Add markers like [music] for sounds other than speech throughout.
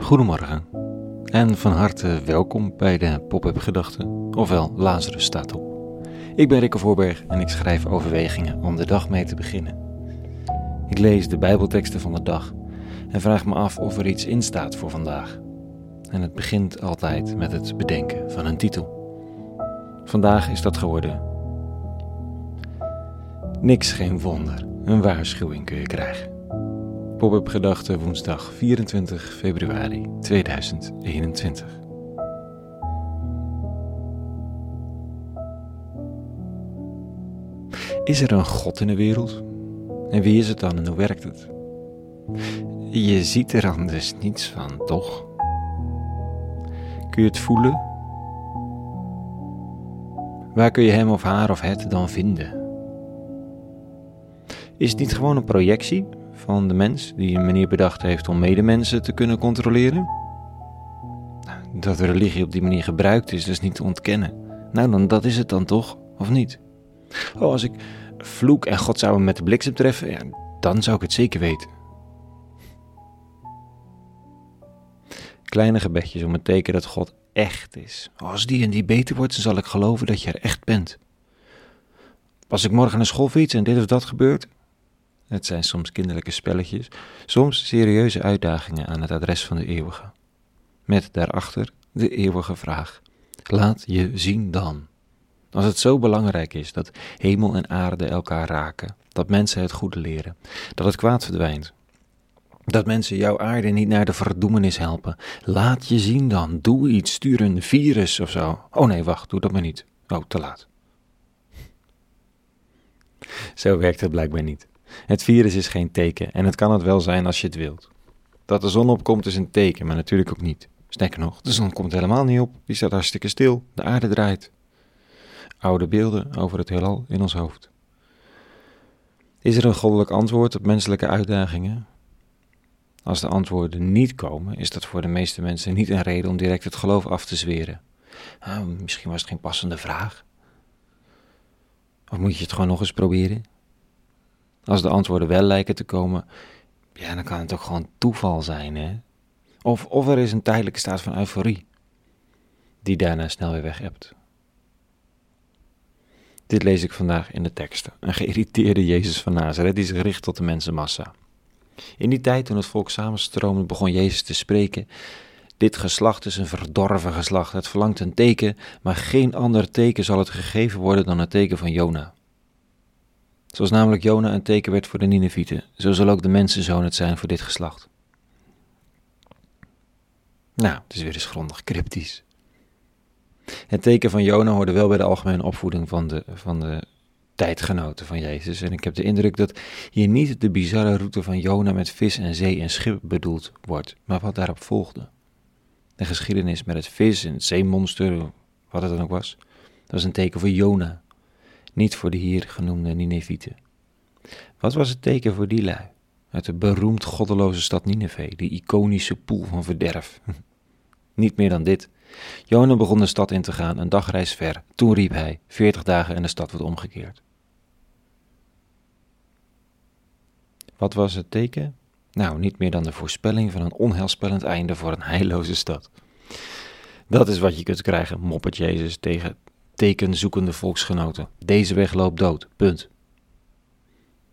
Goedemorgen en van harte welkom bij de Pop-up Gedachten, ofwel Lazarus staat op. Ik ben Rikke Voorberg en ik schrijf overwegingen om de dag mee te beginnen. Ik lees de Bijbelteksten van de dag en vraag me af of er iets in staat voor vandaag. En het begint altijd met het bedenken van een titel. Vandaag is dat geworden. Niks geen wonder, een waarschuwing kun je krijgen. Pop-up Gedachten woensdag 24 februari 2021. Is er een God in de wereld? En wie is het dan en hoe werkt het? Je ziet er anders niets van, toch? Kun je het voelen? Waar kun je hem of haar of het dan vinden? Is het niet gewoon een projectie van de mens die een manier bedacht heeft om medemensen te kunnen controleren? Dat de religie op die manier gebruikt is, is niet te ontkennen. Nou, dan dat is het dan toch, of niet? Oh, als ik vloek en God zou me met de bliksem treffen, dan zou ik het zeker weten. Kleine gebedjes om het teken dat God echt is. Als die en die beter wordt, dan zal ik geloven dat je er echt bent. Als ik morgen naar school fiets en dit of dat gebeurt, het zijn soms kinderlijke spelletjes, soms serieuze uitdagingen aan het adres van de eeuwige. Met daarachter de eeuwige vraag: laat je zien dan. Als het zo belangrijk is dat hemel en aarde elkaar raken, dat mensen het goede leren, dat het kwaad verdwijnt, dat mensen jouw aarde niet naar de verdoemenis helpen, laat je zien dan, doe iets, stuur een virus of zo. Oh nee, wacht, doe dat maar niet. Oh, te laat. Zo werkt het blijkbaar niet. Het virus is geen teken en het kan het wel zijn als je het wilt. Dat de zon opkomt is een teken, maar natuurlijk ook niet. Sterker nog, de zon komt helemaal niet op, die staat hartstikke stil, de aarde draait. Oude beelden over het heelal in ons hoofd. Is er een goddelijk antwoord op menselijke uitdagingen? Als de antwoorden niet komen, is dat voor de meeste mensen niet een reden om direct het geloof af te zweren. Ah, misschien was het geen passende vraag. Of moet je het gewoon nog eens proberen? Als de antwoorden wel lijken te komen, ja, dan kan het ook gewoon toeval zijn, hè? Of, of er is een tijdelijke staat van euforie, die daarna snel weer weg hebt. Dit lees ik vandaag in de teksten. Een geïrriteerde Jezus van Nazareth die zich richt tot de mensenmassa. In die tijd toen het volk samenstroomde, begon Jezus te spreken. Dit geslacht is een verdorven geslacht. Het verlangt een teken, maar geen ander teken zal het gegeven worden dan het teken van Jona. Zoals namelijk Jona een teken werd voor de Ninevieten, zo zal ook de mensenzoon het zijn voor dit geslacht. Nou, het is weer eens grondig cryptisch. Het teken van Jona hoorde wel bij de algemene opvoeding van de, van de tijdgenoten van Jezus. En ik heb de indruk dat hier niet de bizarre route van Jona met vis en zee en schip bedoeld wordt, maar wat daarop volgde. De geschiedenis met het vis en het zeemonster, wat het dan ook was, dat was een teken voor Jona, niet voor de hier genoemde Ninevieten. Wat was het teken voor die lui? Uit de beroemd goddeloze stad Nineveh, die iconische poel van verderf. [laughs] niet meer dan dit. Jona begon de stad in te gaan, een dagreis ver. Toen riep hij, veertig dagen en de stad wordt omgekeerd. Wat was het teken? Nou, niet meer dan de voorspelling van een onheilspellend einde voor een heilloze stad. Dat is wat je kunt krijgen, moppert Jezus tegen tekenzoekende volksgenoten. Deze weg loopt dood, punt.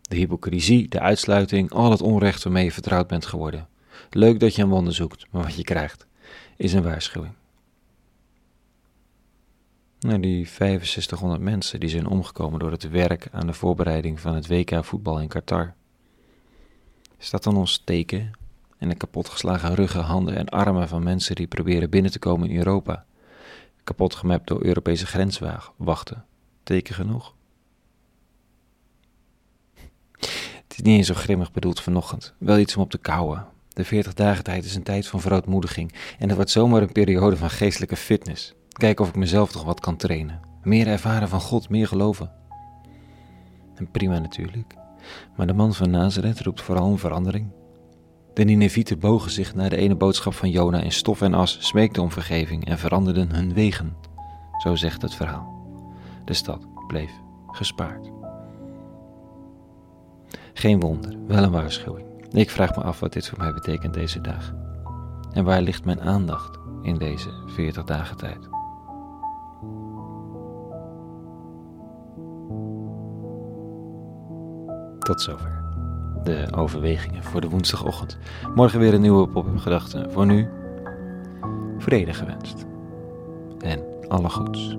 De hypocrisie, de uitsluiting, al het onrecht waarmee je vertrouwd bent geworden. Leuk dat je een wonder zoekt, maar wat je krijgt is een waarschuwing. Nou, die 6500 mensen die zijn omgekomen door het werk aan de voorbereiding van het WK voetbal in Qatar. Is dat dan ons teken en de kapotgeslagen ruggen, handen en armen van mensen die proberen binnen te komen in Europa? Kapot gemapt door Europese grenswachten. Teken genoeg? Het is niet eens zo grimmig bedoeld vanochtend. Wel iets om op te kouwen. De 40 dagen tijd is een tijd van verootmoediging en het wordt zomaar een periode van geestelijke fitness. Kijken of ik mezelf toch wat kan trainen. Meer ervaren van God, meer geloven. En prima natuurlijk. Maar de man van Nazareth roept vooral een verandering. De Ninevieten bogen zich naar de ene boodschap van Jona in stof en as, smeekten om vergeving en veranderden hun wegen. Zo zegt het verhaal. De stad bleef gespaard. Geen wonder, wel een waarschuwing. Ik vraag me af wat dit voor mij betekent deze dag. En waar ligt mijn aandacht in deze 40 dagen tijd? Tot zover. De overwegingen voor de woensdagochtend. Morgen weer een nieuwe pop-up gedachten. Voor nu, vrede gewenst. En alle goeds.